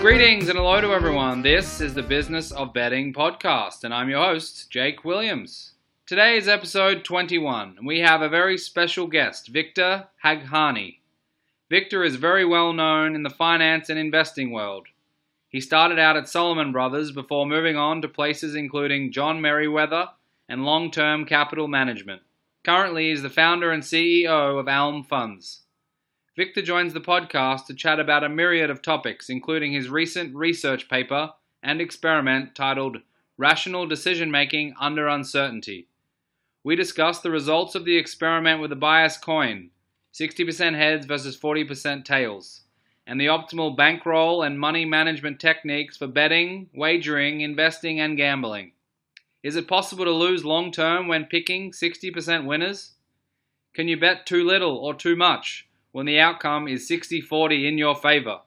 Greetings and hello to everyone. This is the Business of Betting podcast, and I'm your host, Jake Williams. Today is episode 21, and we have a very special guest, Victor Haghani. Victor is very well known in the finance and investing world. He started out at Salomon Brothers before moving on to places including John Meriwether and Long Term Capital Management. Currently, he is the founder and CEO of Elm Funds. Victor joins the podcast to chat about a myriad of topics, including his recent research paper and experiment titled Rational Decision Making Under Uncertainty. We discuss the results of the experiment with a bias coin 60% heads versus 40% tails and the optimal bankroll and money management techniques for betting, wagering, investing, and gambling. Is it possible to lose long term when picking 60% winners? Can you bet too little or too much? when the outcome is 60 40 in your favor.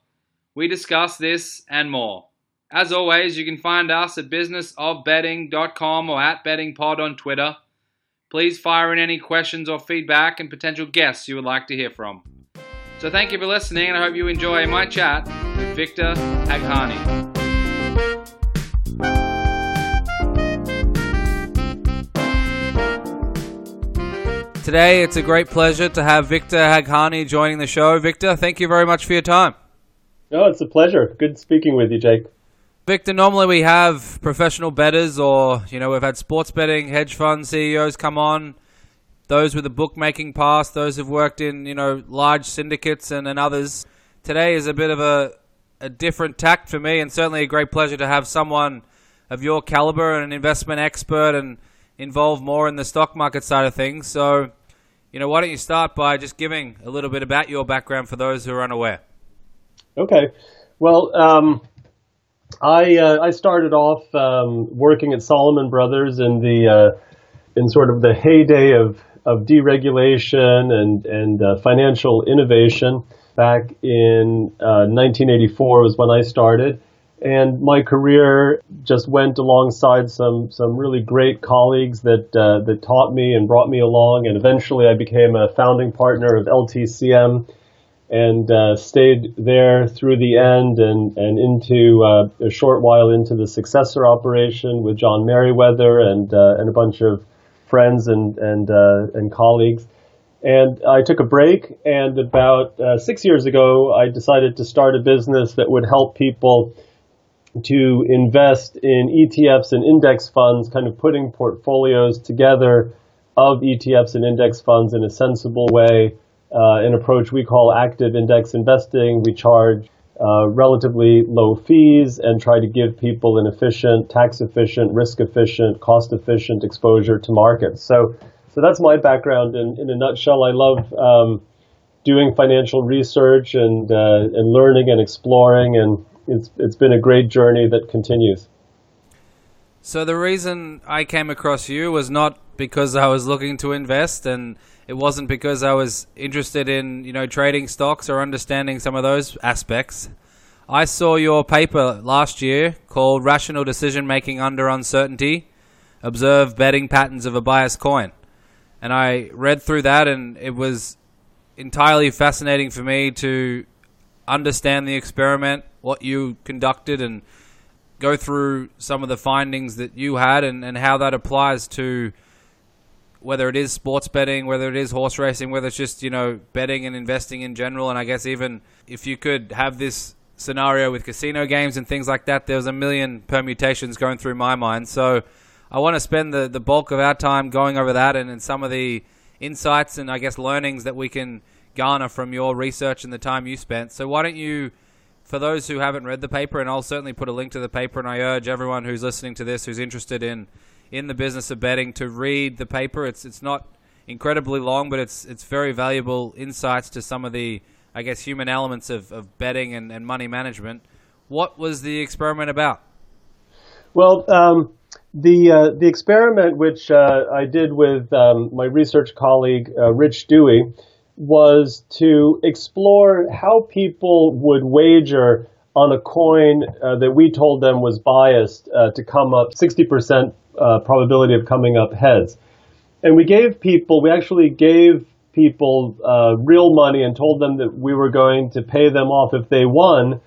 We discuss this and more. As always, you can find us at businessofbetting.com or at bettingpod on Twitter. Please fire in any questions or feedback and potential guests you would like to hear from. So thank you for listening, and I hope you enjoy my chat with Victor Haghani. Today, it's a great pleasure to have Victor Haghani joining the show. Victor, thank you very much for your time. No, it's a pleasure. Good speaking with you, Jake. Victor, normally we have professional bettors, or you know, we've had sports betting, hedge fund CEOs come on, those with a bookmaking past, those who've worked in you know large syndicates, and, and others. Today is a bit of a a different tact for me, and certainly a great pleasure to have someone of your caliber and an investment expert and involved more in the stock market side of things. So, you know, why don't you start by just giving a little bit about your background for those who are unaware? Okay. Well, um, I uh, I started off um, working at Salomon Brothers in the uh, in sort of the heyday of of deregulation and and uh, financial innovation. Back in 1984 uh, was when I started, and my career just went alongside some some really great colleagues that uh, that taught me and brought me along and eventually I became a founding partner of LTCM and uh, stayed there through the end and and into uh, a short while into the successor operation with John Meriwether and uh, and a bunch of friends and and uh, and colleagues and I took a break and about uh, six years ago I decided to start a business that would help people to invest in ETFs and index funds, kind of putting portfolios together of ETFs and index funds in a sensible way, uh, an approach we call active index investing. We charge uh, relatively low fees and try to give people an efficient, tax efficient, risk efficient, cost efficient exposure to markets. So, so that's my background in, in a nutshell. I love um, doing financial research and uh, and learning and exploring and it's it's been a great journey that continues. So the reason I came across you was not because I was looking to invest, and it wasn't because I was interested in you know trading stocks or understanding some of those aspects. I saw your paper last year called "Rational Decision Making Under Uncertainty: Observe Betting Patterns of a Biased Coin," and I read through that, and it was entirely fascinating for me to understand the experiment, what you conducted, and go through some of the findings that you had and, and how that applies to whether it is sports betting, whether it is horse racing, whether it's just, you know, betting and investing in general. And I guess even if you could have this scenario with casino games and things like that, there's a million permutations going through my mind. So I want to spend the, the bulk of our time going over that and, and some of the insights and I guess learnings that we can garner from your research and the time you spent. So why don't you, for those who haven't read the paper, and I'll certainly put a link to the paper, and I urge everyone who's listening to this who's interested in in the business of betting to read the paper. It's it's not incredibly long, but it's it's very valuable insights to some of the I guess human elements of, of betting and, and money management. What was the experiment about? Well, um, the uh, the experiment which uh, I did with um, my research colleague uh, Rich Dewey was to explore how people would wager on a coin uh, that we told them was biased uh, to come up 60% uh, probability of coming up heads. And we gave people, we actually gave people uh, real money and told them that we were going to pay them off if they won,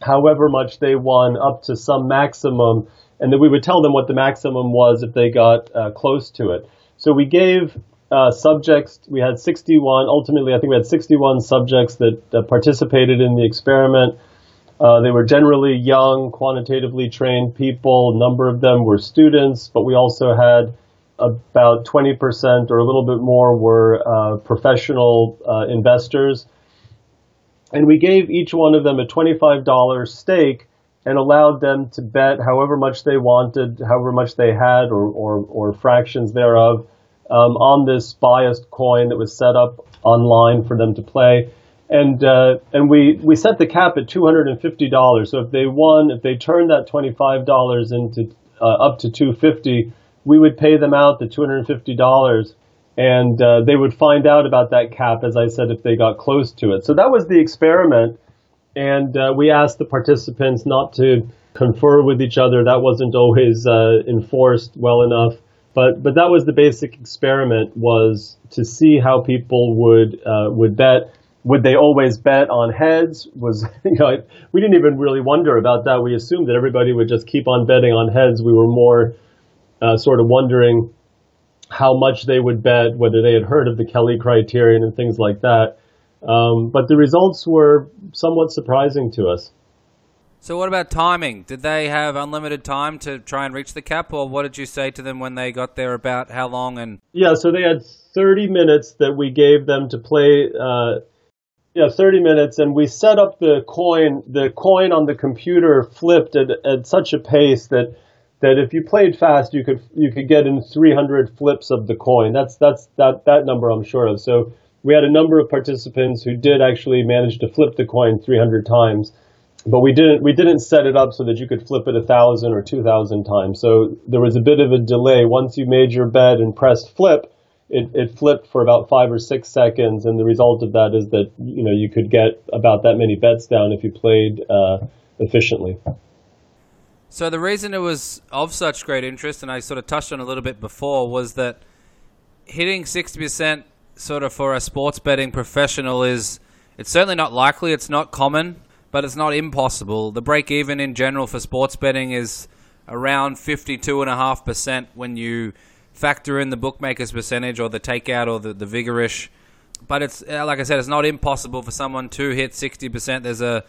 however much they won, up to some maximum, and that we would tell them what the maximum was if they got uh, close to it. So we gave uh, subjects, we had 61, ultimately, I think we had 61 subjects that, that participated in the experiment. Uh, they were generally young, quantitatively trained people. A number of them were students, but we also had about 20% or a little bit more were uh, professional uh, investors. And we gave each one of them a $25 stake and allowed them to bet however much they wanted, however much they had, or, or, or fractions thereof, um, on this biased coin that was set up online for them to play. And uh, and we, we set the cap at $250. So if they won, if they turned that $25 into uh, up to 250 we would pay them out the $250 and uh, they would find out about that cap, as I said, if they got close to it. So that was the experiment. And uh, we asked the participants not to confer with each other. That wasn't always uh, enforced well enough. But, but that was the basic experiment was to see how people would, uh, would bet. Would they always bet on heads? Was, you know, we didn't even really wonder about that. We assumed that everybody would just keep on betting on heads. We were more uh, sort of wondering how much they would bet, whether they had heard of the Kelly criterion and things like that. Um, but the results were somewhat surprising to us. So, what about timing? Did they have unlimited time to try and reach the cap, or what did you say to them when they got there about how long? And yeah, so they had 30 minutes that we gave them to play. Uh, yeah, 30 minutes, and we set up the coin. The coin on the computer flipped at, at such a pace that that if you played fast, you could you could get in 300 flips of the coin. That's that's that that number I'm sure of. So we had a number of participants who did actually manage to flip the coin 300 times, but we didn't we didn't set it up so that you could flip it a thousand or 2,000 times. So there was a bit of a delay. Once you made your bet and pressed flip, it, it flipped for about five or six seconds, and the result of that is that you know you could get about that many bets down if you played uh, efficiently. So the reason it was of such great interest, and I sort of touched on a little bit before, was that hitting sixty percent sort of for a sports betting professional is it's certainly not likely. It's not common, but it's not impossible. The break even in general for sports betting is around fifty two and a half percent when you factor in the bookmaker's percentage or the takeout or the, the vigorish. But it's like I said, it's not impossible for someone to hit sixty percent. There's a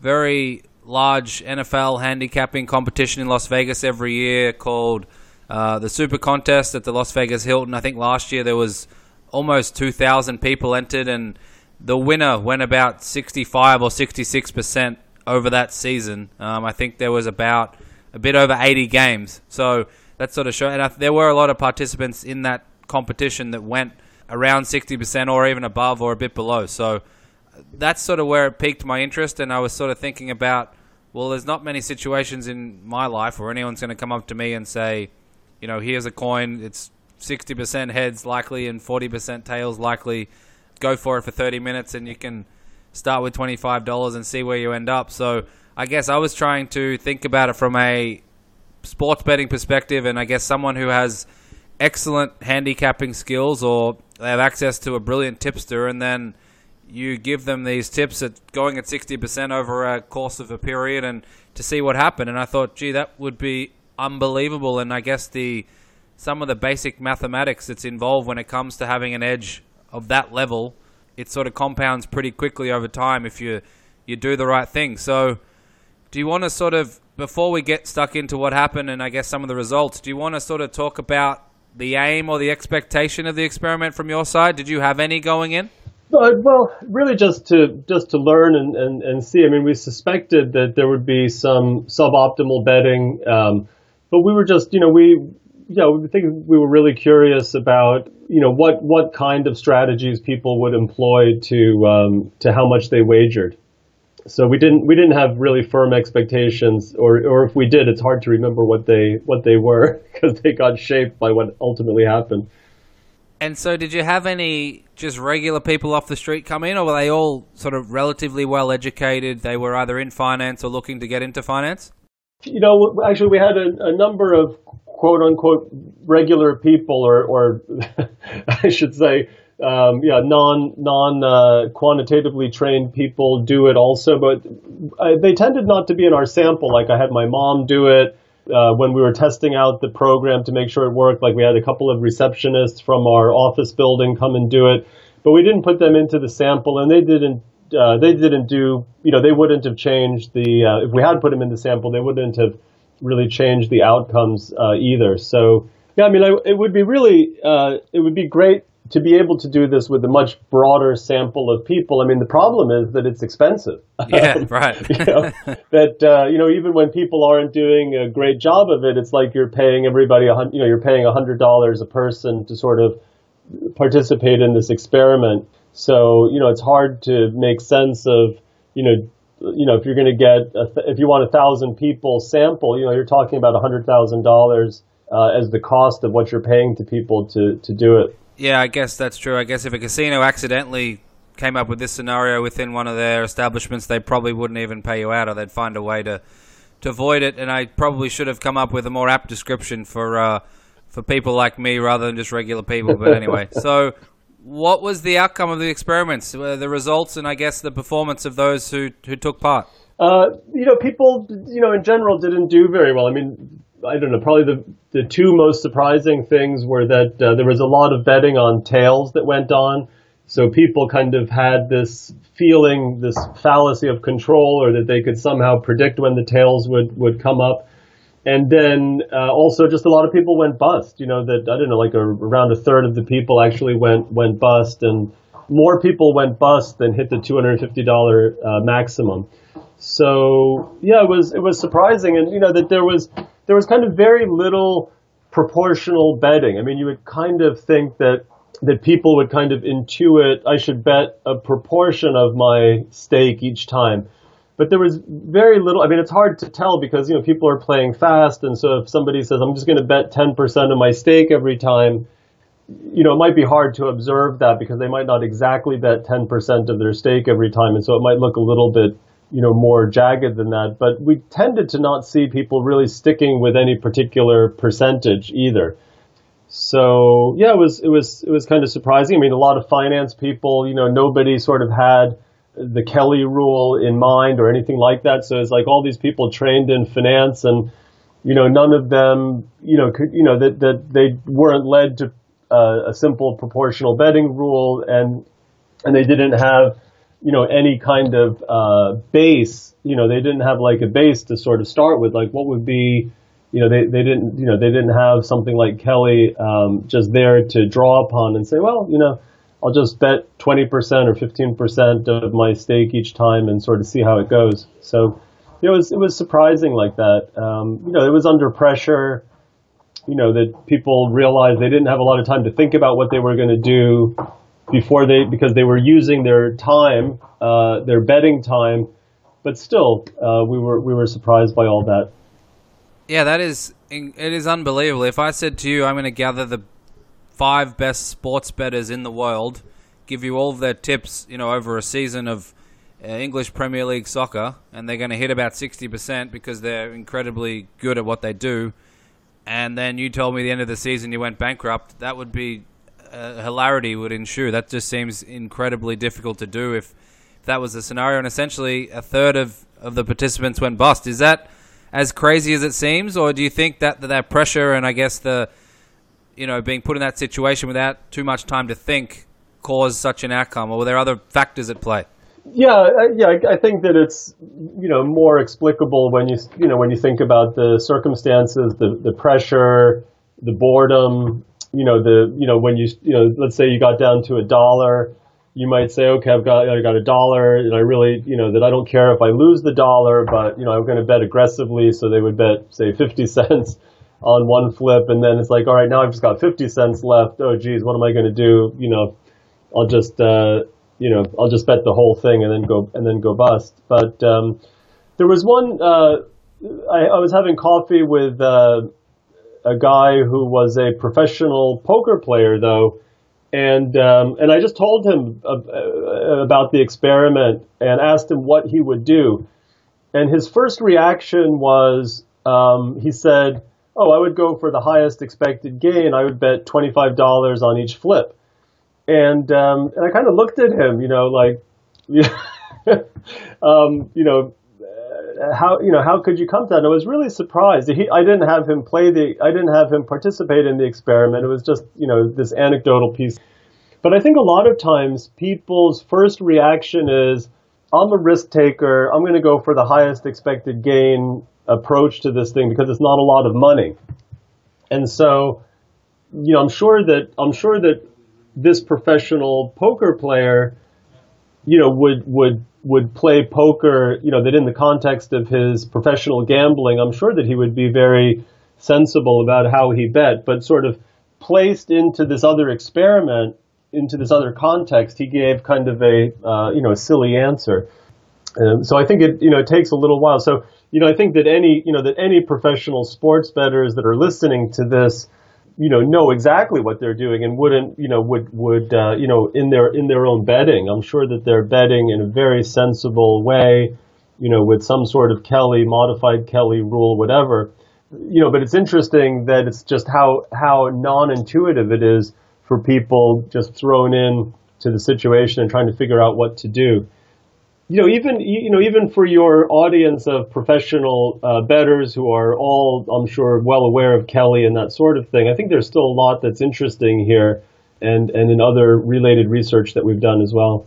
very large NFL handicapping competition in Las Vegas every year called uh, the Super Contest at the Las Vegas Hilton. I think last year there was almost 2,000 people entered, and the winner went about 65 or 66 percent over that season. Um, I think there was about a bit over 80 games, so that sort of show. And I, there were a lot of participants in that competition that went around 60 percent or even above or a bit below. So uh, that's sort of where it piqued my interest, and I was sort of thinking about, well, there's not many situations in my life where anyone's going to come up to me and say, you know, here's a coin, it's 60% heads likely and 40% tails likely. Go for it for 30 minutes, and you can start with $25 and see where you end up. So I guess I was trying to think about it from a sports betting perspective, and I guess someone who has excellent handicapping skills or they have access to a brilliant tipster, and then you give them these tips at going at 60% over a course of a period and to see what happened. And I thought, gee, that would be unbelievable. And I guess the some of the basic mathematics that's involved when it comes to having an edge of that level, it sort of compounds pretty quickly over time if you you do the right thing. So, do you want to sort of before we get stuck into what happened and I guess some of the results, do you want to sort of talk about the aim or the expectation of the experiment from your side? Did you have any going in? well, really just to just to learn and, and, and see. I mean, we suspected that there would be some suboptimal betting, um, but we were just, you know, we, you know, we think we were really curious about, you know, what what kind of strategies people would employ to um, to how much they wagered. So we didn't we didn't have really firm expectations, or or if we did, it's hard to remember what they what they were because they got shaped by what ultimately happened. And so, did you have any just regular people off the street come in, or were they all sort of relatively well educated? They were either in finance or looking to get into finance? You know, actually, we had a, a number of quote unquote regular people, or, or I should say, um, yeah, non non uh, quantitatively trained people do it also, but uh, they tended not to be in our sample. Like I had my mom do it uh, when we were testing out the program to make sure it worked. Like we had a couple of receptionists from our office building come and do it, but we didn't put them into the sample, and they didn't. Uh, they didn't do, you know, they wouldn't have changed the. Uh, if we had put them in the sample, they wouldn't have really changed the outcomes uh, either. So, yeah, I mean, I, it would be really, it would be great to be able to do this with a much broader sample of people, I mean, the problem is that it's expensive. Yeah, right. you know, that uh, you know, even when people aren't doing a great job of it, it's like you're paying everybody a you know, you're paying a hundred dollars a person to sort of participate in this experiment. So you know, it's hard to make sense of you know. You know, if you're going to get, th- if you want a thousand people sample, you know, you're talking about a hundred thousand uh, dollars as the cost of what you're paying to people to to do it. Yeah, I guess that's true. I guess if a casino accidentally came up with this scenario within one of their establishments, they probably wouldn't even pay you out, or they'd find a way to to avoid it. And I probably should have come up with a more apt description for uh, for people like me rather than just regular people. But anyway, so what was the outcome of the experiments, uh, the results, and I guess the performance of those who who took part? Uh, you know, people, you know, in general didn't do very well. I mean, I don't know, probably the, the two most surprising things were that uh, there was a lot of betting on tails that went on. So people kind of had this feeling, this fallacy of control, or that they could somehow predict when the tails would, would come up. And then uh, also just a lot of people went bust. You know that I don't know, like a, around a third of the people actually went went bust, and more people went bust than hit the two hundred fifty dollar uh, maximum. So yeah, it was it was surprising, and you know that there was there was kind of very little proportional betting. I mean, you would kind of think that that people would kind of intuit I should bet a proportion of my stake each time. But there was very little. I mean, it's hard to tell because you know people are playing fast, and so if somebody says I'm just going to bet 10% of my stake every time, you know, it might be hard to observe that because they might not exactly bet 10% of their stake every time, and so it might look a little bit you know, more jagged than that. But we tended to not see people really sticking with any particular percentage either. So yeah, it was it was it was kind of surprising. I mean, a lot of finance people, you know, nobody sort of had the Kelly rule in mind or anything like that. So it's like all these people trained in finance, and you know, none of them, you know, could, you know that that they weren't led to uh, a simple proportional betting rule, and and they didn't have you know, any kind of uh, base. You know, they didn't have like a base to sort of start with. Like, what would be, you know, they, they didn't, you know, they didn't have something like Kelly um, just there to draw upon and say, well, you know, I'll just bet 20% or 15% of my stake each time and sort of see how it goes. So, it was, it was surprising like that. Um, you know, it was under pressure, you know, that people realized they didn't have a lot of time to think about what they were going to do before they because they were using their time, uh, their betting time, but still, uh, we were we were surprised by all that. Yeah, that is it is unbelievable. If I said to you, I'm going to gather the five best sports bettors in the world, give you all of their tips, you know, over a season of uh, English Premier League soccer, and they're going to hit about sixty percent because they're incredibly good at what they do. And then you told me the end of the season you went bankrupt. That would be uh, hilarity would ensue. That just seems incredibly difficult to do if, if that was the scenario. And essentially, a third of, of the participants went bust. Is that as crazy as it seems, or do you think that that pressure and I guess the you know being put in that situation without too much time to think caused such an outcome, or were there other factors at play? Yeah, yeah, I think that it's you know more explicable when you you know when you think about the circumstances, the the pressure, the boredom, you know the you know when you you know let's say you got down to a dollar you might say okay i've got i got a dollar and i really you know that i don't care if i lose the dollar but you know i'm going to bet aggressively. So they would bet say 50 cents on one flip. And then it's like all right now i've just got 50 cents left. Oh geez what am i going to do? You know i'll just uh you know i'll just bet the whole thing and then go and then go bust. But um there was one uh I, I was having coffee with uh, a guy who was a professional poker player, though, and um, and I just told him uh, about the experiment and asked him what he would do, and his first reaction was um, he said, oh, I would go for the highest expected gain. I would bet twenty five dollars on each flip, and um, and I kind of looked at him, you know, like, um, you know, how you know how could you come to that? And I was really surprised. He, I didn't have him play the, I didn't have him participate in the experiment. It was just you know this anecdotal piece. But I think a lot of times people's first reaction is, I'm a risk taker. I'm going to go for the highest expected gain approach to this thing because it's not a lot of money. And so, you know, I'm sure that I'm sure that this professional poker player, you know, would would would play poker, you know, that in the context of his professional gambling, I'm sure that he would be very sensible about how he bet, but sort of placed into this other experiment, into this other context, he gave kind of a, uh, you know, a silly answer. Um, so I think it, you know, it takes a little while. So, you know, I think that any, you know, that any professional sports bettors that are listening to this, you know know exactly what they're doing and wouldn't you know would would uh, you know in their in their own betting i'm sure that they're betting in a very sensible way you know with some sort of kelly modified kelly rule whatever. You know but it's interesting that it's just how how non-intuitive it is for people just thrown in to the situation and trying to figure out what to do you know, even you know, even for your audience of professional uh, bettors who are all, I'm sure, well aware of Kelly and that sort of thing, I think there's still a lot that's interesting here, and and in other related research that we've done as well.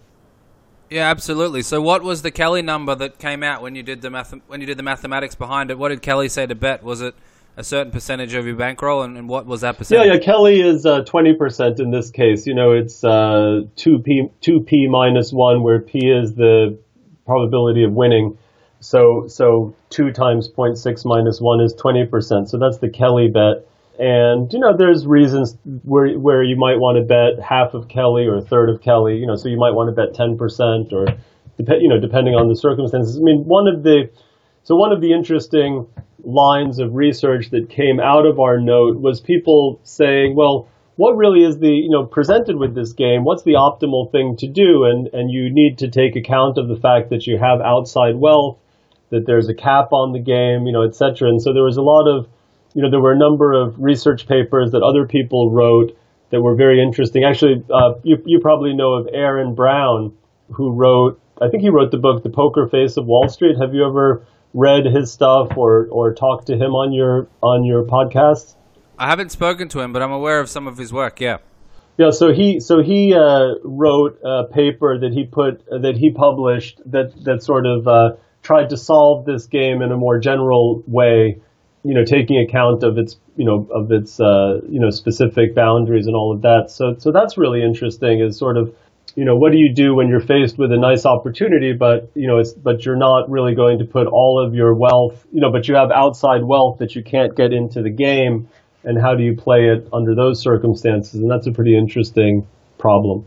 Yeah, absolutely. So, what was the Kelly number that came out when you did the math when you did the mathematics behind it? What did Kelly say to bet? Was it a certain percentage of your bankroll, and, and what was that percentage? Yeah, yeah. Kelly is uh, twenty percent in this case. You know, it's uh, two p two p minus one, where p is the probability of winning. So so two times 0.6 minus one is 20%. So that's the Kelly bet. And you know, there's reasons where where you might want to bet half of Kelly or a third of Kelly. You know, so you might want to bet 10% or you know, depending on the circumstances. I mean, one of the so one of the interesting lines of research that came out of our note was people saying, well, what really is the you know presented with this game? What's the optimal thing to do? And and you need to take account of the fact that you have outside wealth that there's a cap on the game you know etc and so there was a lot of you know there were a number of research papers that other people wrote that were very interesting. Actually uh, you, you probably know of aaron brown who wrote i think he wrote the book the poker face of wall street. Have you ever read his stuff or or talked to him on your on your podcast I haven't spoken to him, but I'm aware of some of his work. Yeah. Yeah, so he so he uh, wrote a paper that he put that he published that that sort of uh, tried to solve this game in a more general way, you know, taking account of its you know of its uh, you know specific boundaries and all of that. So so that's really interesting. Is sort of you know what do you do when you're faced with a nice opportunity, but you know it's but you're not really going to put all of your wealth, you know, but you have outside wealth that you can't get into the game and how do you play it under those circumstances? And that's a pretty interesting problem.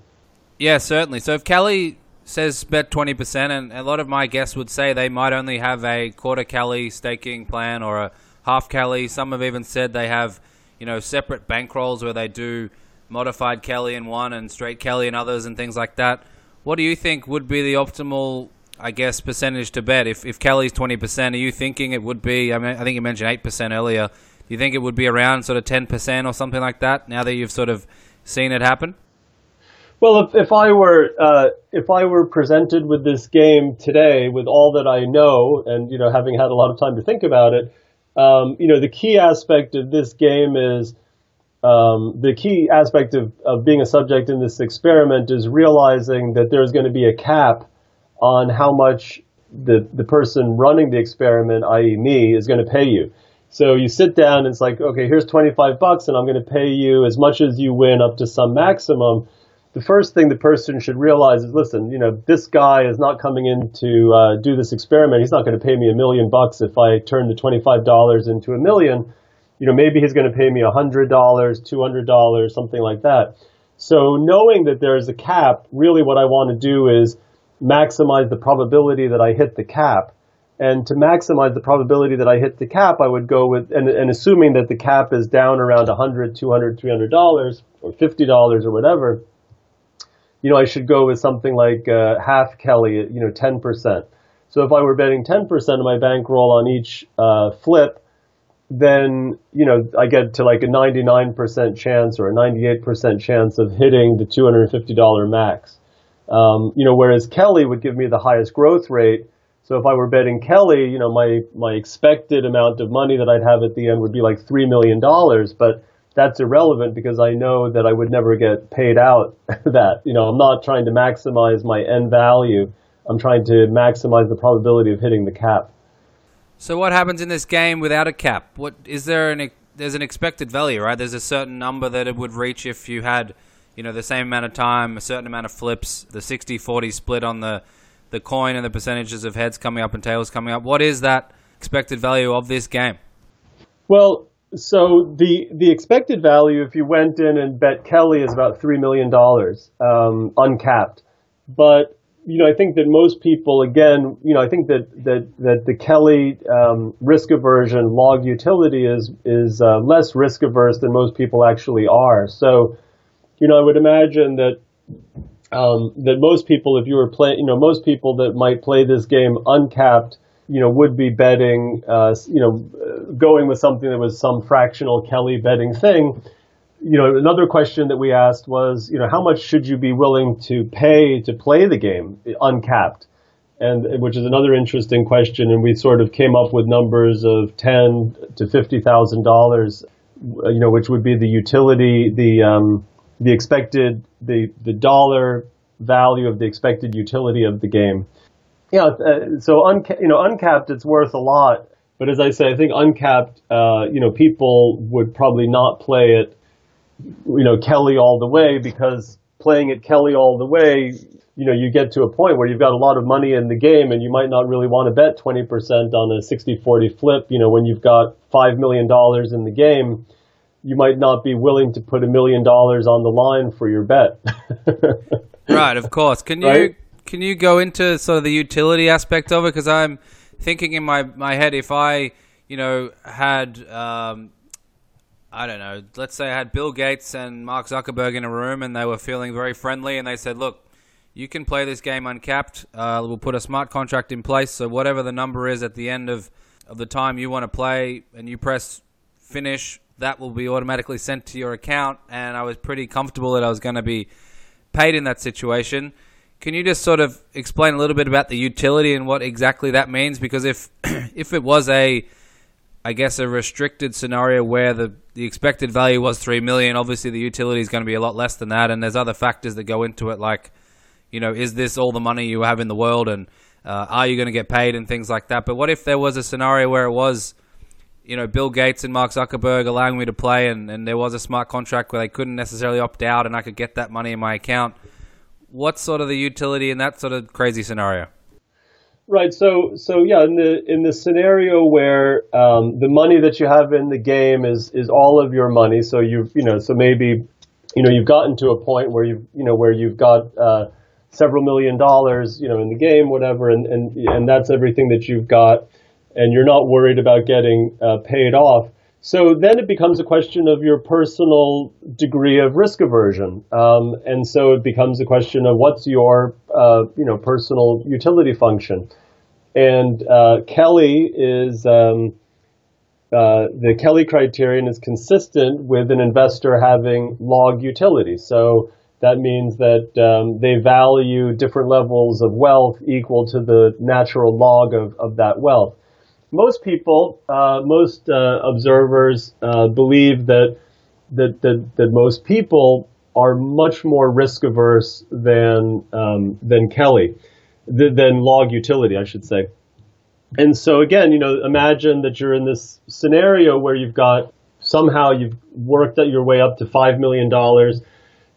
Yeah, certainly. So if Kelly says bet 20%, and a lot of my guests would say they might only have a quarter Kelly staking plan or a half Kelly. Some have even said they have, you know, separate bankrolls where they do modified Kelly in one and straight Kelly in others and things like that. What do you think would be the optimal, I guess, percentage to bet? If, if Kelly's 20%, are you thinking it would be, I mean, I think you mentioned 8% earlier you think it would be around sort of 10% or something like that now that you've sort of seen it happen? Well, if, if I were uh, if I were presented with this game today with all that I know and you know having had a lot of time to think about it, um, you know the key aspect of this game is um, the key aspect of, of being a subject in this experiment is realizing that there's going to be a cap on how much the the person running the experiment, i.e., me, is going to pay you. So you sit down and it's like, okay, here's 25 bucks and I'm going to pay you as much as you win up to some maximum. The first thing the person should realize is, listen, you know, this guy is not coming in to uh, do this experiment. He's not going to pay me a million bucks if I turn the $25 into a million. You know, maybe he's going to pay me $100, $200, something like that. So knowing that there's a cap, really what I want to do is maximize the probability that I hit the cap and to maximize the probability that I hit the cap, I would go with, and, and assuming that the cap is down around $100, $200, 300 dollars or 50 dollars or whatever, you know, I should go with something like uh, half Kelly, you know, 10%. So if I were betting 10% of my bankroll on each uh, flip, then you know I get to like a 99% chance or a 98% chance of hitting the $250 max. Um, you know, whereas Kelly would give me the highest growth rate. So if I were betting Kelly, you know, my my expected amount of money that I'd have at the end would be like three million dollars, but that's irrelevant because I know that I would never get paid out that. You know, I'm not trying to maximize my end value. I'm trying to maximize the probability of hitting the cap. So what happens in this game without a cap? What is there an there's an expected value, right? There's a certain number that it would reach if you had, you know, the same amount of time, a certain amount of flips, the 60-40 split on the the coin and the percentages of heads coming up and tails coming up. What is that expected value of this game? Well, so the the expected value, if you went in and bet Kelly, is about three million dollars, um, uncapped. But you know, I think that most people, again, you know, I think that that that the Kelly um, risk aversion log utility is is uh, less risk averse than most people actually are. So, you know, I would imagine that um, that most people, if you were playing, you know, most people that might play this game uncapped you know, would be betting, uh, you know, going with something that was some fractional Kelly betting thing. You know, another question that we asked was, you know, how much should you be willing to pay to play the game uncapped? And which is another interesting question. And we sort of came up with numbers of ten to fifty thousand dollars, you know, which would be the utility, the um, the expected, the the dollar value of the expected utility of the game. Yeah, uh, so unca- you know, uncapped it's worth a lot, but as I say, I think uncapped, uh, you know, people would probably not play it, you know, Kelly all the way because playing it Kelly all the way, you know, you get to a point where you've got a lot of money in the game and you might not really want to bet 20% on a 60-40 flip. You know, when you've got $5 million in the game, you might not be willing to put a million dollars on the line for your bet. right, of course. Can you right? can you go into sort of the utility aspect of it? Because I'm thinking in my, my head, if I, you know, had, um, I don't know, let's say I had Bill Gates and Mark Zuckerberg in a room and they were feeling very friendly and they said, look, you can play this game uncapped. Uh, we'll put a smart contract in place. So whatever the number is at the end of, of the time you want to play and you press finish, that will be automatically sent to your account. And I was pretty comfortable that I was going to be paid in that situation. Can you just sort of explain a little bit about the utility and what exactly that means? Because if if it was a I guess a restricted scenario where the, the expected value was three million, obviously the utility is going to be a lot less than that, and there's other factors that go into it, like you know, is this all the money you have in the world, and uh, are you going to get paid, and things like that. But what if there was a scenario where it was, you know, Bill Gates and Mark Zuckerberg allowing me to play, and, and there was a smart contract where they couldn't necessarily opt out, and I could get that money in my account? what's sort of the utility in that sort of crazy scenario? Right. So, so yeah, in the in the scenario where um, the money that you have in the game is is all of your money, so you've you know, so maybe you know you've gotten to a point where you've you know where you've got uh, several million dollars, you know, in the game, whatever, and and and that's everything that you've got, and you're not worried about getting uh, paid off. So then it becomes a question of your personal degree of risk aversion, um, and so it becomes a question of what's your uh, you know personal utility function. And uh, Kelly is um, uh, the Kelly criterion is consistent with an investor having log utility. So that means that um, they value different levels of wealth equal to the natural log of, of that wealth most people, uh, most uh, observers uh, believe that, that, that that most people are much more risk averse than um, than Kelly, th- than log utility, I should say. And so again, you know, imagine that you're in this scenario where you've got somehow you've worked your way up to five million dollars.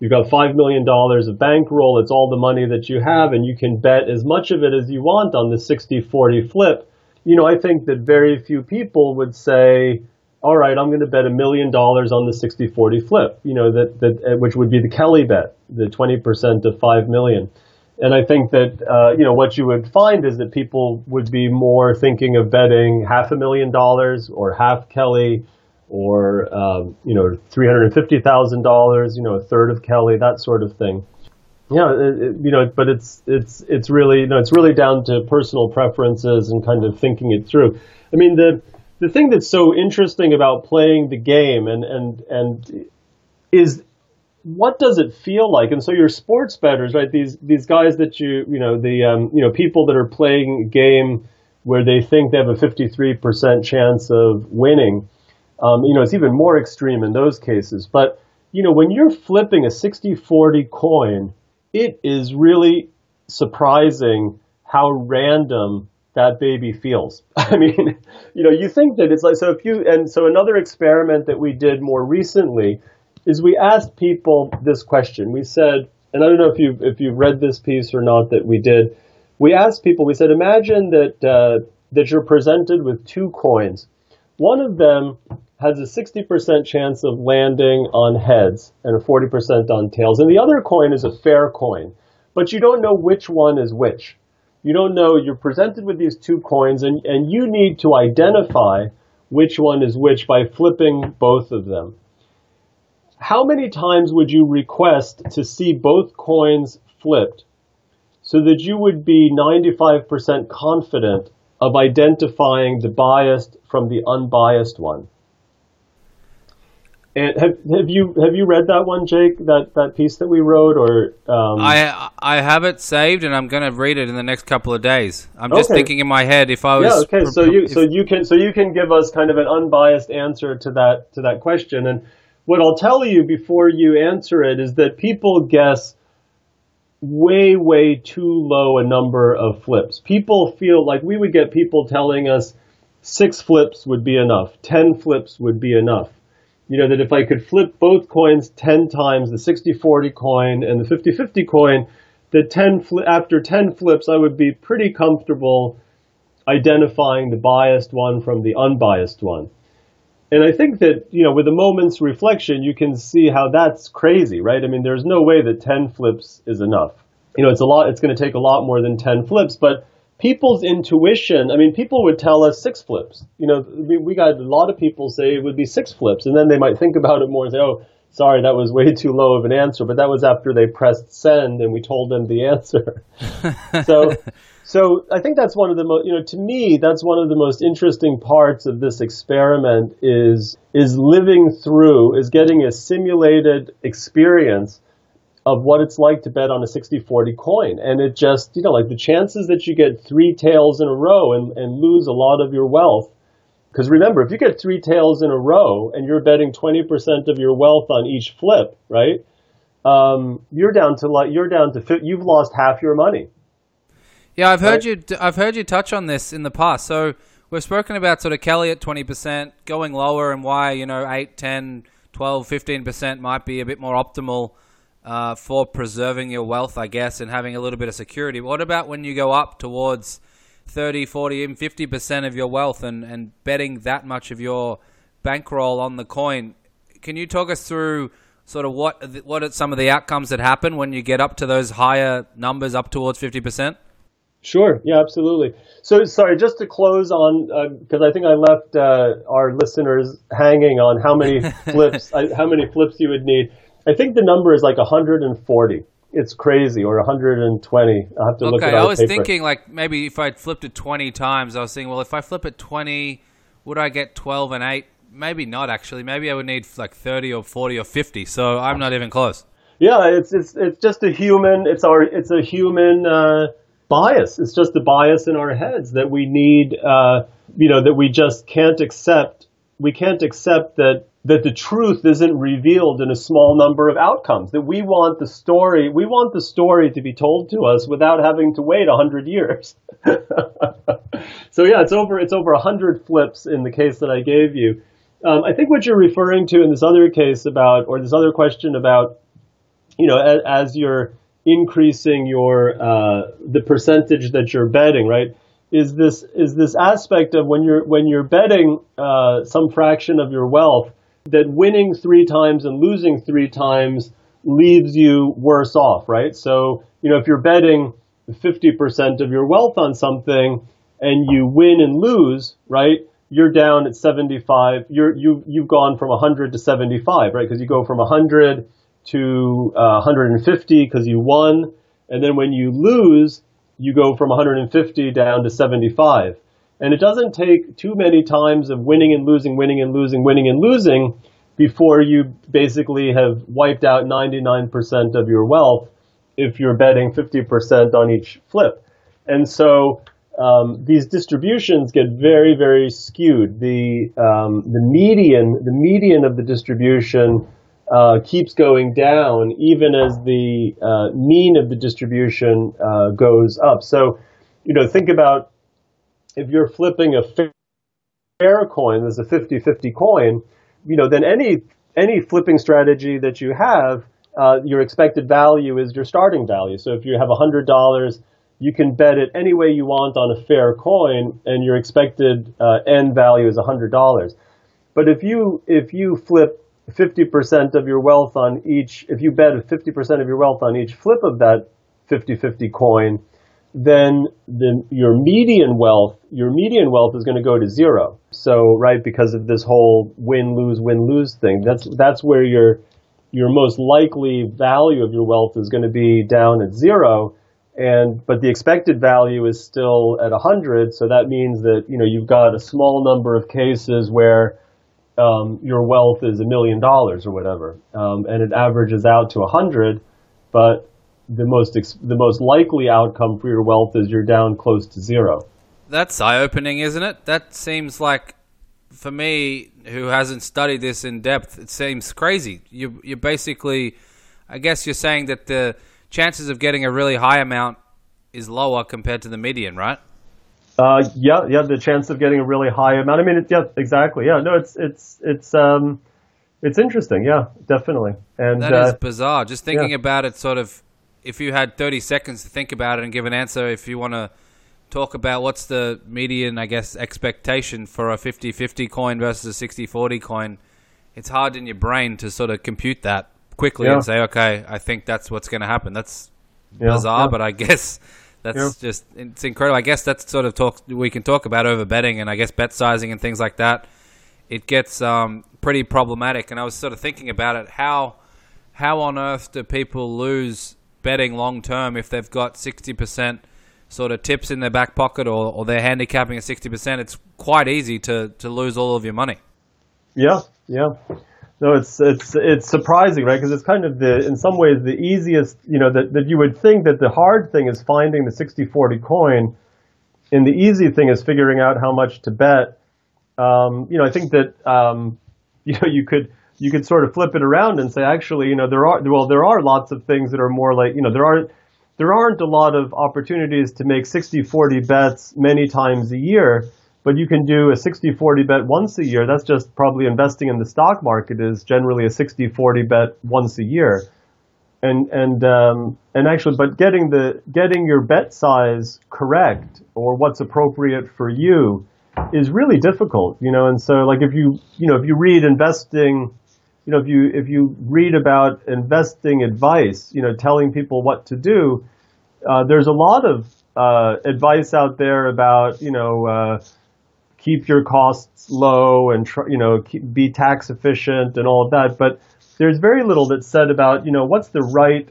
You've got $5 million of bankroll. It's all the money that you have, and you can bet as much of it as you want on the 60 40 flip you know, I think that very few people would say, all right, I'm going to bet a million dollars on the 60-40 flip, you know, that, that, uh, which would be the Kelly bet, the 20% of 5 million. And I think that, uh, you know, what you would find is that people would be more thinking of betting half a million dollars or half Kelly or, um, you know, $350,000, you know, a third of Kelly, that sort of thing. Yeah, it, you know, but it's it's it's really you know it's really down to personal preferences and kind of thinking it through. I mean the the thing that's so interesting about playing the game and and and is what does it feel like? And so your sports bettors, right? These these guys that you you know the um, you know people that are playing a game where they think they have a 53% chance of winning. Um, you know, it's even more extreme in those cases. But you know, when you're flipping a 60-40 coin, it is really surprising how random that baby feels. I mean, you know, you think that it's like so if you and so another experiment that we did more recently is we asked people this question. We said, and I don't know if you if you've read this piece or not that we did. We asked people. We said, imagine that uh, that you're presented with two coins. One of them has a 60% chance of landing on heads and a 40% on tails, and the other coin is a fair coin, but you don't know which one is which. You don't know. You're presented with these two coins, and, and you need to identify which one is which by flipping both of them how many times would you request to see both coins flipped so that you would be 95% confident of identifying the biased from the unbiased one? And have, have you have you read that one, Jake? That that piece that we wrote, or um... I I have it saved, and I'm going to read it in the next couple of days. I'm just okay. thinking in my head if I was. Yeah. Okay. So you if... so you can so you can give us kind of an unbiased answer to that to that question, and what I'll tell you before you answer it is that people guess way, way too low a number of flips. People feel like we would get people telling us six flips would be enough, 10 flips would be enough. You know, that if I could flip both coins 10 times, the 60 40 coin and the 50 50 coin, that 10 fli- after 10 flips, I would be pretty comfortable identifying the biased one from the unbiased one. And I think that, you know, with a moment's reflection, you can see how that's crazy, right? I mean, there's no way that 10 flips is enough. You know, it's a lot, it's going to take a lot more than 10 flips, but people's intuition, I mean, people would tell us six flips. You know, we, we got a lot of people say it would be six flips, and then they might think about it more and say, oh, sorry, that was way too low of an answer, but that was after they pressed send and we told them the answer. so, so I think that's one of the most, you know, to me, that's one of the most interesting parts of this experiment is, is living through, is getting a simulated experience of what it's like to bet on a 60-40 coin. And it just, you know, like the chances that you get three tails in a row and, and lose a lot of your wealth. Because remember, if you get three tails in a row and you're betting 20% of your wealth on each flip, right? Um, you're down to like, you're down to, you've lost half your money yeah, I've heard you. I've heard you touch on this in the past. So we've spoken about sort of Kelly at twenty percent going lower, and why you know 8, 10, 12, 15 percent might be a bit more optimal uh, for preserving your wealth, I guess, and having a little bit of security. What about when you go up towards 30, 40, even 50 percent of your wealth, and and betting that much of your bankroll on the coin? Can you talk us through? Sort of what what are some of the outcomes that happen when you get up to those higher numbers, up towards fifty percent? Sure. Yeah, absolutely. So, sorry, just to close on, because uh, I think I left uh, our listeners hanging on how many flips, I, how many flips you would need. I think the number is like 140. It's crazy, or 120. I'll have to okay, look at Okay, I was paper. thinking like maybe if I flipped it 20 times, I was thinking, well, if I flip it 20, would I get 12 and 8? Maybe not actually. Maybe I would need like 30 or 40 or 50. So I'm not even close. Yeah, it's it's it's just a human. It's our it's a human. Uh, bias. It's just a bias in our heads that we need, uh, you know, that we just can't accept. We can't accept that that the truth isn't revealed in a small number of outcomes. That we want the story, we want the story to be told to us without having to wait a hundred years. so yeah, it's over. It's over a hundred flips in the case that I gave you. Um, I think what you're referring to in this other case about, or this other question about, you know, as, as you're increasing your uh, the percentage that you're betting, right? Is this is this aspect of when you're when you're betting uh, some fraction of your wealth that winning three times and losing three times leaves you worse off, right? So you know if you're betting 50% of your wealth on something and you win and lose, right? You're down at 75. You're you you've gone from 100 to 75, right? Because you go from 100 to uh, 150 because you won, and then when you lose, you go from 150 down to 75. And it doesn't take too many times of winning and losing, winning and losing, winning and losing before you basically have wiped out 99% of your wealth if you're betting 50% on each flip. And so um, these distributions get very, very skewed. The um, the median the median of the distribution uh, keeps going down even as the uh, mean of the distribution uh, goes up. So, you know, think about if you're flipping a fair coin, there's a 50-50 coin, you know, then any any flipping strategy that you have, uh, your expected value is your starting value. So if you have $100, you can bet it any way you want on a fair coin, and your expected uh, end value is $100. But if you if you flip 50% of your wealth on each, if you bet 50% of your wealth on each flip of that 50-50 coin, then the, your median wealth, your median wealth is going to go to zero. So, right, because of this whole win, lose, win, lose thing, that's, that's where your, your most likely value of your wealth is going to be down at zero. And, but the expected value is still at 100. So that means that, you know, you've got a small number of cases where, um, your wealth is a million dollars or whatever, um, and it averages out to hundred, but the most the most likely outcome for your wealth is you're down close to zero. That's eye opening, isn't it? That seems like, for me, who hasn't studied this in depth, it seems crazy. You you basically, I guess you're saying that the chances of getting a really high amount is lower compared to the median, right? Uh, yeah, yeah, the chance of getting a really high amount. I mean, it, yeah, exactly. Yeah, no, it's it's it's um, it's interesting. Yeah, definitely. And that uh, bizarre. Just thinking yeah. about it, sort of, if you had 30 seconds to think about it and give an answer, if you want to talk about what's the median, I guess, expectation for a 50-50 coin versus a 60-40 coin, it's hard in your brain to sort of compute that quickly yeah. and say, okay, I think that's what's going to happen. That's yeah, bizarre, but I guess that's yeah. just it's incredible. I guess that's sort of talk we can talk about over betting and I guess bet sizing and things like that. It gets um, pretty problematic, and I was sort of thinking about it. How how on earth do people lose betting long term if they've got sixty percent sort of tips in their back pocket or, or they're handicapping at sixty percent? It's quite easy to to lose all of your money. Yeah, yeah. No, it's it's it's surprising, right? Because it's kind of the in some ways the easiest, you know, that, that you would think that the hard thing is finding the 60-40 coin, and the easy thing is figuring out how much to bet. Um, you know, I think that um, you know you could you could sort of flip it around and say actually, you know, there are well there are lots of things that are more like you know there are there aren't a lot of opportunities to make 60-40 bets many times a year but you can do a 60-40 bet once a year. That's just probably investing in the stock market is generally a 60-40 bet once a year. And and um, and actually, but getting the getting your bet size correct or what's appropriate for you is really difficult, you know. And so, like if you you know if you read investing, you know if you if you read about investing advice, you know, telling people what to do, uh, there's a lot of uh, advice out there about you know. Uh, keep your costs low and try, you know keep, be tax efficient and all of that. But there's very little that's said about you know what's the right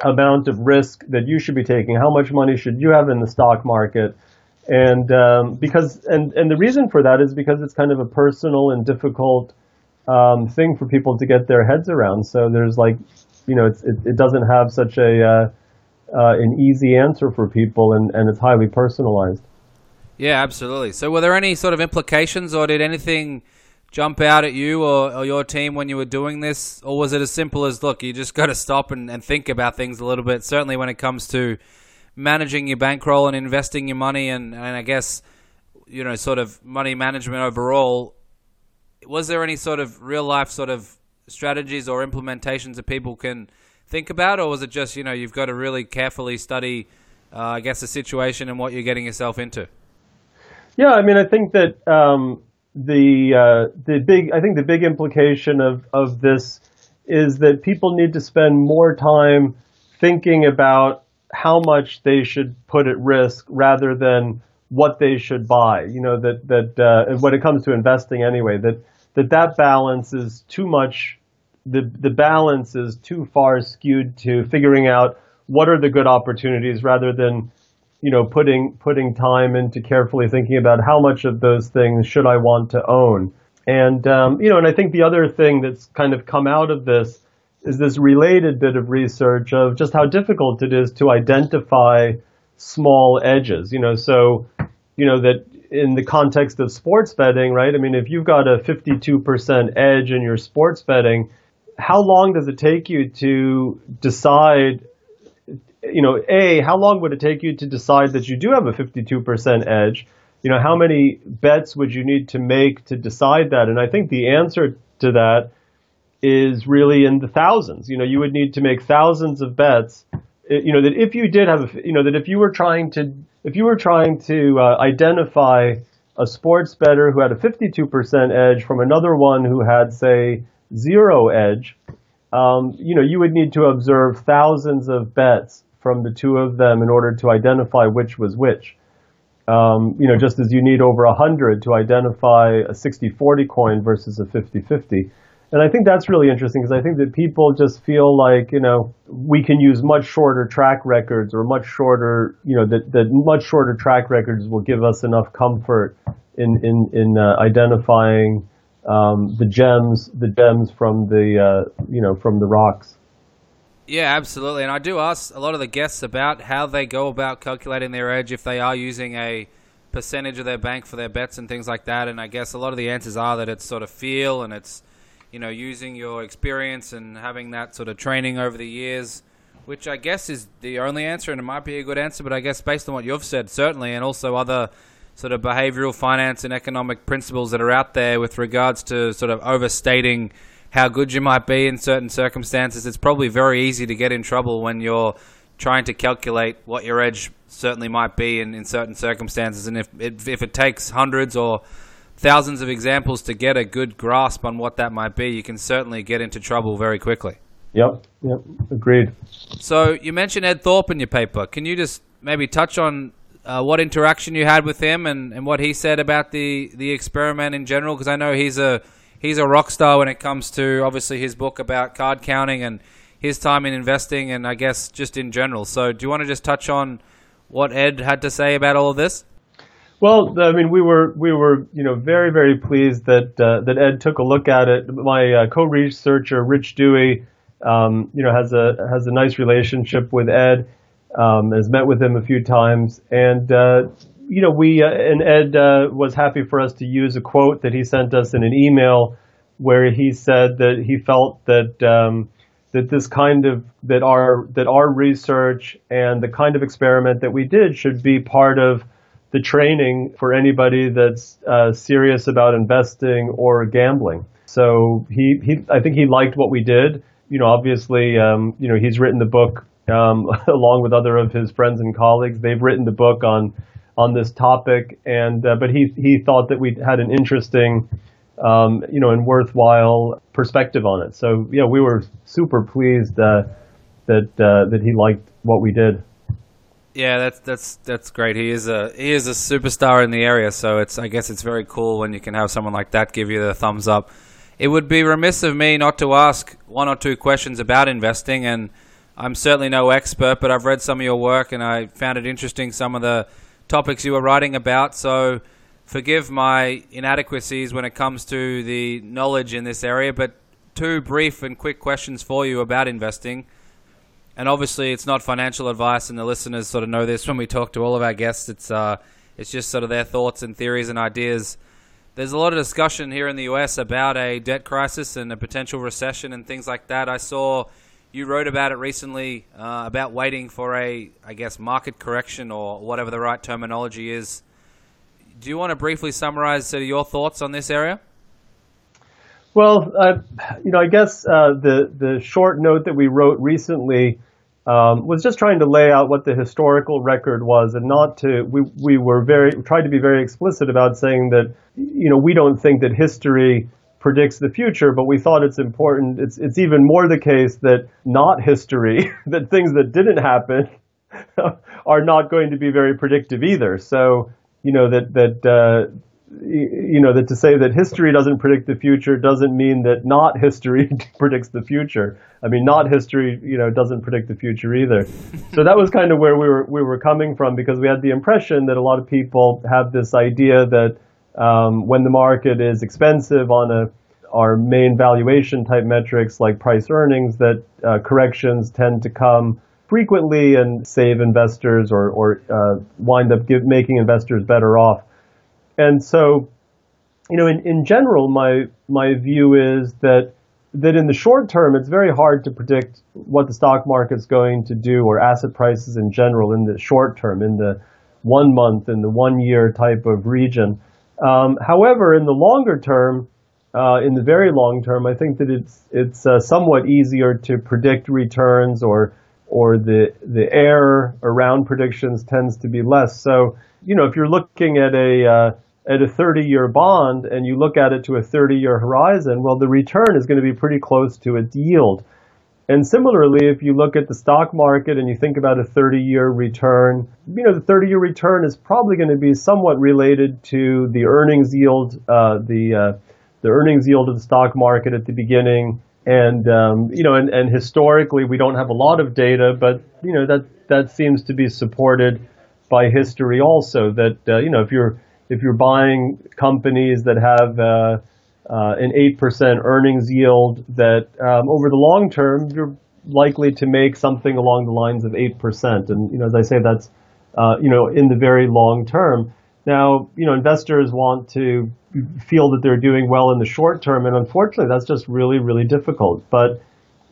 amount of risk that you should be taking. How much money should you have in the stock market? And um, because and and the reason for that is because it's kind of a personal and difficult um, thing for people to get their heads around. So there's like you know it, it doesn't have such a uh, uh, an easy answer for people, and, and it's highly personalized. Yeah, absolutely. So, were there any sort of implications, or did anything jump out at you or, or your team when you were doing this, or was it as simple as look, you just got to stop and, and think about things a little bit? Certainly, when it comes to managing your bankroll and investing your money, and, and I guess you know, sort of money management overall. Was there any sort of real life sort of strategies or implementations that people can think about, or was it just you know you've got to really carefully study, uh, I guess, the situation and what you're getting yourself into? Yeah, I mean, I think that um, the uh, the big I think the big implication of of this is that people need to spend more time thinking about how much they should put at risk rather than what they should buy. You know that that uh, when it comes to investing anyway, that that that balance is too much. The the balance is too far skewed to figuring out what are the good opportunities rather than you know, putting putting time into carefully thinking about how much of those things should I want to own. And um, you know, and I think the other thing that's kind of come out of this is this related bit of research of just how difficult it is to identify small edges. You know, so you know that in the context of sports betting, right? I mean, if you've got a 52% edge in your sports betting, how long does it take you to decide you know, A, how long would it take you to decide that you do have a 52% edge? You know, how many bets would you need to make to decide that? And I think the answer to that is really in the thousands. You know, you would need to make thousands of bets. You know, that if you did have, you know, that if you were trying to, if you were trying to uh, identify a sports bettor who had a 52% edge from another one who had, say, zero edge, um, you know, you would need to observe thousands of bets from the two of them in order to identify which was which. Um, you know, just as you need over 100 to identify a 60-40 coin versus a 50-50. And I think that's really interesting because I think that people just feel like, you know, we can use much shorter track records or much shorter, you know, that, that much shorter track records will give us enough comfort in, in, in uh, identifying um, the gems, the gems from the, uh, you know, from the rocks. Yeah, absolutely. And I do ask a lot of the guests about how they go about calculating their edge if they are using a percentage of their bank for their bets and things like that. And I guess a lot of the answers are that it's sort of feel and it's, you know, using your experience and having that sort of training over the years, which I guess is the only answer. And it might be a good answer, but I guess based on what you've said, certainly, and also other sort of behavioral finance and economic principles that are out there with regards to sort of overstating how good you might be in certain circumstances. It's probably very easy to get in trouble when you're trying to calculate what your edge certainly might be in, in certain circumstances. And if it, if it takes hundreds or thousands of examples to get a good grasp on what that might be, you can certainly get into trouble very quickly. Yep, yep, agreed. So you mentioned Ed Thorp in your paper. Can you just maybe touch on uh, what interaction you had with him and, and what he said about the, the experiment in general? Because I know he's a he's a rock star when it comes to obviously his book about card counting and his time in investing and I guess just in general. So, do you want to just touch on what Ed had to say about all of this? Well, I mean, we were we were you know very very pleased that uh, that Ed took a look at it. My uh, co-researcher Rich Dewey, um, you know, has a has a nice relationship with Ed. Um, has met with him a few times, and uh, you know, we uh, and Ed uh, was happy for us to use a quote that he sent us in an email, where he said that he felt that um, that this kind of that our that our research and the kind of experiment that we did should be part of the training for anybody that's uh, serious about investing or gambling. So he, he I think he liked what we did. You know, obviously, um, you know, he's written the book um, along with other of his friends and colleagues. They've written the book on on this topic, and uh, but he he thought that we had an interesting, um, you know, and worthwhile perspective on it. So yeah, we were super pleased uh, that uh, that he liked what we did. Yeah, that's that's that's great. He is a he is a superstar in the area, so it's I guess it's very cool when you can have someone like that give you the thumbs up. It would be remiss of me not to ask one or two questions about investing, and I'm certainly no expert, but I've read some of your work and I found it interesting some of the topics you were writing about. So forgive my inadequacies when it comes to the knowledge in this area, but two brief and quick questions for you about investing. And obviously, it's not financial advice, and the listeners sort of know this when we talk to all of our guests. It's uh, it's just sort of their thoughts and theories and ideas. There's a lot of discussion here in the US about a debt crisis and a potential recession and things like that. I saw you wrote about it recently uh, about waiting for a, I guess, market correction or whatever the right terminology is. Do you want to briefly summarize sort of your thoughts on this area? Well, uh, you know, I guess uh, the the short note that we wrote recently um, was just trying to lay out what the historical record was, and not to we we were very tried to be very explicit about saying that you know we don't think that history predicts the future, but we thought it's important. It's it's even more the case that not history, that things that didn't happen are not going to be very predictive either. So you know that that uh, you know, that to say that history doesn't predict the future doesn't mean that not history predicts the future. I mean, not history, you know, doesn't predict the future either. so that was kind of where we were we were coming from because we had the impression that a lot of people have this idea that um, when the market is expensive on a our main valuation type metrics like price earnings, that uh, corrections tend to come frequently and save investors or, or uh, wind up give, making investors better off. And so, you know, in, in general, my my view is that that in the short term, it's very hard to predict what the stock market's going to do or asset prices in general in the short term, in the one month, in the one year type of region. Um, however, in the longer term, uh, in the very long term, I think that it's it's uh, somewhat easier to predict returns or or the the error around predictions tends to be less. So, you know, if you're looking at a uh, at a 30-year bond and you look at it to a 30-year horizon, well, the return is going to be pretty close to its yield. And similarly, if you look at the stock market and you think about a 30-year return, you know, the 30-year return is probably going to be somewhat related to the earnings yield, uh, the uh, the earnings yield of the stock market at the beginning. And um, you know, and, and historically, we don't have a lot of data, but you know that that seems to be supported by history also. That uh, you know, if you're if you're buying companies that have uh, uh, an 8% earnings yield, that um, over the long term, you're likely to make something along the lines of 8%. And, you know, as I say, that's, uh, you know, in the very long term. Now, you know, investors want to feel that they're doing well in the short term, and unfortunately, that's just really, really difficult. But,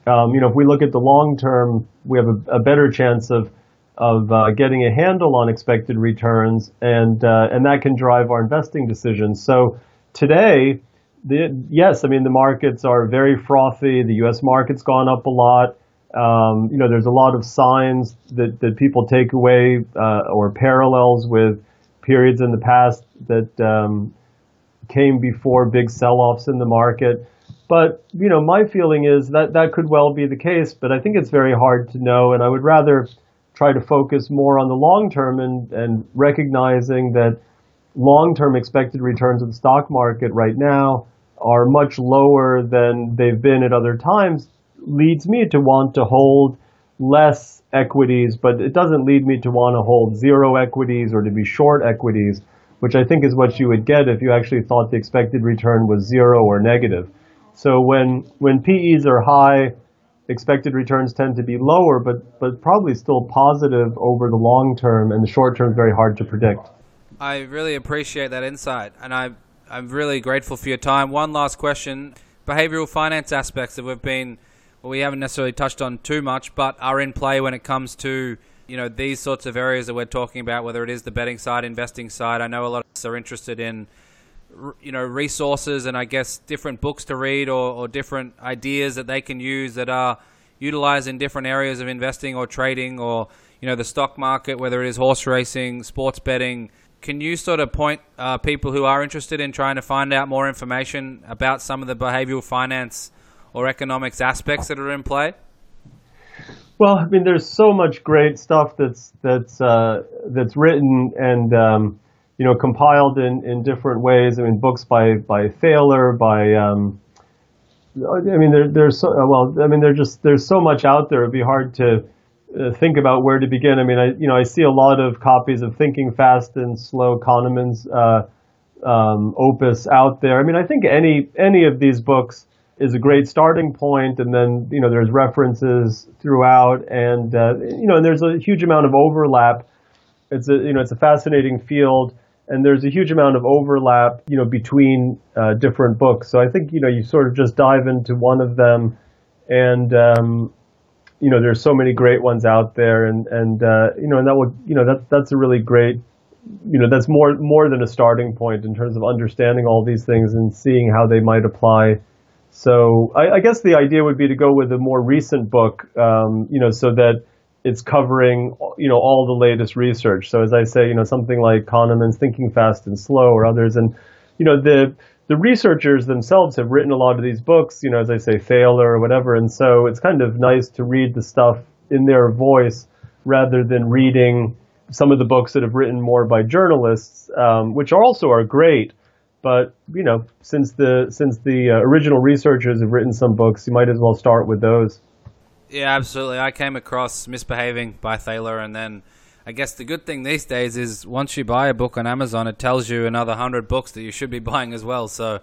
um, you know, if we look at the long term, we have a, a better chance of of uh, getting a handle on expected returns, and uh, and that can drive our investing decisions. So today, the, yes, I mean the markets are very frothy. The U.S. market's gone up a lot. Um, you know, there's a lot of signs that, that people take away uh, or parallels with periods in the past that um, came before big sell-offs in the market. But you know, my feeling is that that could well be the case, but I think it's very hard to know, and I would rather try to focus more on the long term and, and recognizing that long term expected returns of the stock market right now are much lower than they've been at other times leads me to want to hold less equities, but it doesn't lead me to want to hold zero equities or to be short equities, which I think is what you would get if you actually thought the expected return was zero or negative. So when when PEs are high, expected returns tend to be lower, but, but probably still positive over the long term, and the short term is very hard to predict. I really appreciate that insight, and I, I'm really grateful for your time. One last question behavioral finance aspects that we've been, well, we haven't necessarily touched on too much, but are in play when it comes to you know these sorts of areas that we're talking about, whether it is the betting side, investing side. I know a lot of us are interested in you know resources and I guess different books to read or, or different ideas that they can use that are utilized in different areas of investing or trading or you know the stock market, whether it is horse racing, sports betting. Can you sort of point uh, people who are interested in trying to find out more information about some of the behavioral finance or economics aspects that are in play? Well, I mean, there's so much great stuff that's that's uh, that's written, and um, you know, compiled in, in different ways. I mean, books by by Thaler, by um, I mean, there, there's so well. I mean, there's just there's so much out there. It'd be hard to uh, think about where to begin. I mean, I you know I see a lot of copies of Thinking Fast and Slow Kahneman's uh, um, opus out there. I mean, I think any any of these books is a great starting point, and then you know there's references throughout, and uh, you know, and there's a huge amount of overlap. It's a you know it's a fascinating field and there's a huge amount of overlap, you know, between uh, different books. So I think you know you sort of just dive into one of them, and um, you know there's so many great ones out there, and and uh, you know and that would you know that that's a really great, you know that's more more than a starting point in terms of understanding all these things and seeing how they might apply. So I, I guess the idea would be to go with a more recent book, um, you know, so that it's covering you know all the latest research. So as I say, you know something like Kahneman's Thinking Fast and Slow or others, and you know the the researchers themselves have written a lot of these books. You know, as I say, Thaler or whatever, and so it's kind of nice to read the stuff in their voice rather than reading some of the books that have written more by journalists, um, which also are great. But you know, since the since the uh, original researchers have written some books, you might as well start with those. Yeah, absolutely. I came across Misbehaving by Thaler, and then I guess the good thing these days is once you buy a book on Amazon, it tells you another hundred books that you should be buying as well. So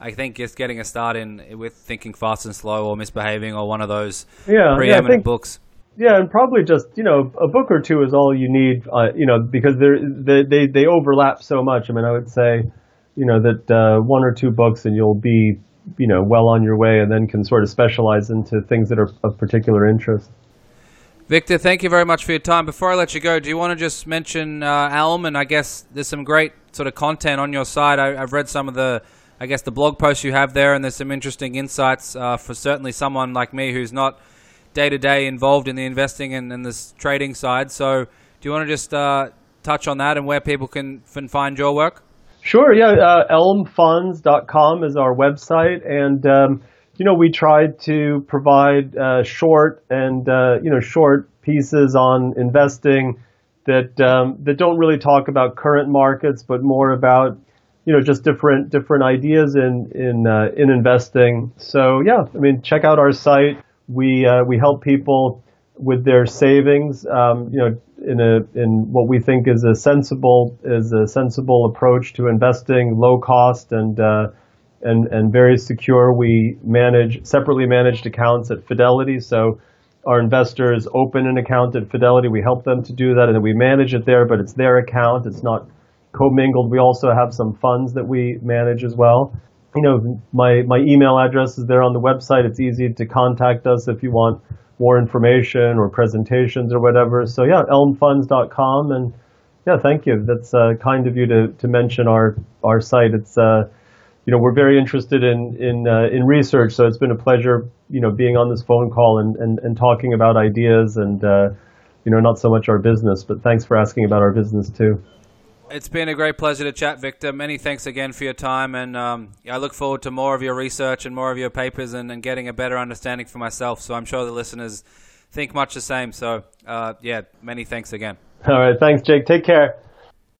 I think just getting a start in with Thinking Fast and Slow or Misbehaving or one of those yeah, preeminent yeah, think, books. Yeah, and probably just you know a book or two is all you need. Uh, you know because they they they overlap so much. I mean, I would say you know that uh, one or two books and you'll be you know well on your way, and then can sort of specialize into things that are of particular interest. Victor, thank you very much for your time. Before I let you go, do you want to just mention uh, Elm? And I guess there's some great sort of content on your site. I, have read some of the, I guess, the blog posts you have there, and there's some interesting insights uh, for certainly someone like me who's not day to day involved in the investing and, and this trading side. So, do you want to just uh, touch on that and where people can, can find your work? Sure. Yeah. Uh, elmfunds.com is our website, and um, you know we tried to provide uh, short and uh, you know short pieces on investing that um, that don't really talk about current markets, but more about you know just different different ideas in in uh, in investing. So yeah, I mean check out our site. We uh, we help people with their savings. Um, you know in a in what we think is a sensible is a sensible approach to investing, low cost and uh, and and very secure. We manage separately managed accounts at Fidelity, so our investors open an account at Fidelity. We help them to do that, and then we manage it there, but it's their account. It's not commingled. We also have some funds that we manage as well. You know, my my email address is there on the website. It's easy to contact us if you want more information or presentations or whatever. So yeah, elmfunds.com and yeah, thank you. That's uh, kind of you to, to mention our our site. It's uh, you know we're very interested in in uh, in research, so it's been a pleasure you know being on this phone call and and, and talking about ideas and uh, you know not so much our business, but thanks for asking about our business too. It's been a great pleasure to chat, Victor. Many thanks again for your time, and um, I look forward to more of your research and more of your papers and, and, getting a better understanding for myself. So I'm sure the listeners think much the same. So, uh, yeah, many thanks again. All right. Thanks, Jake. Take care.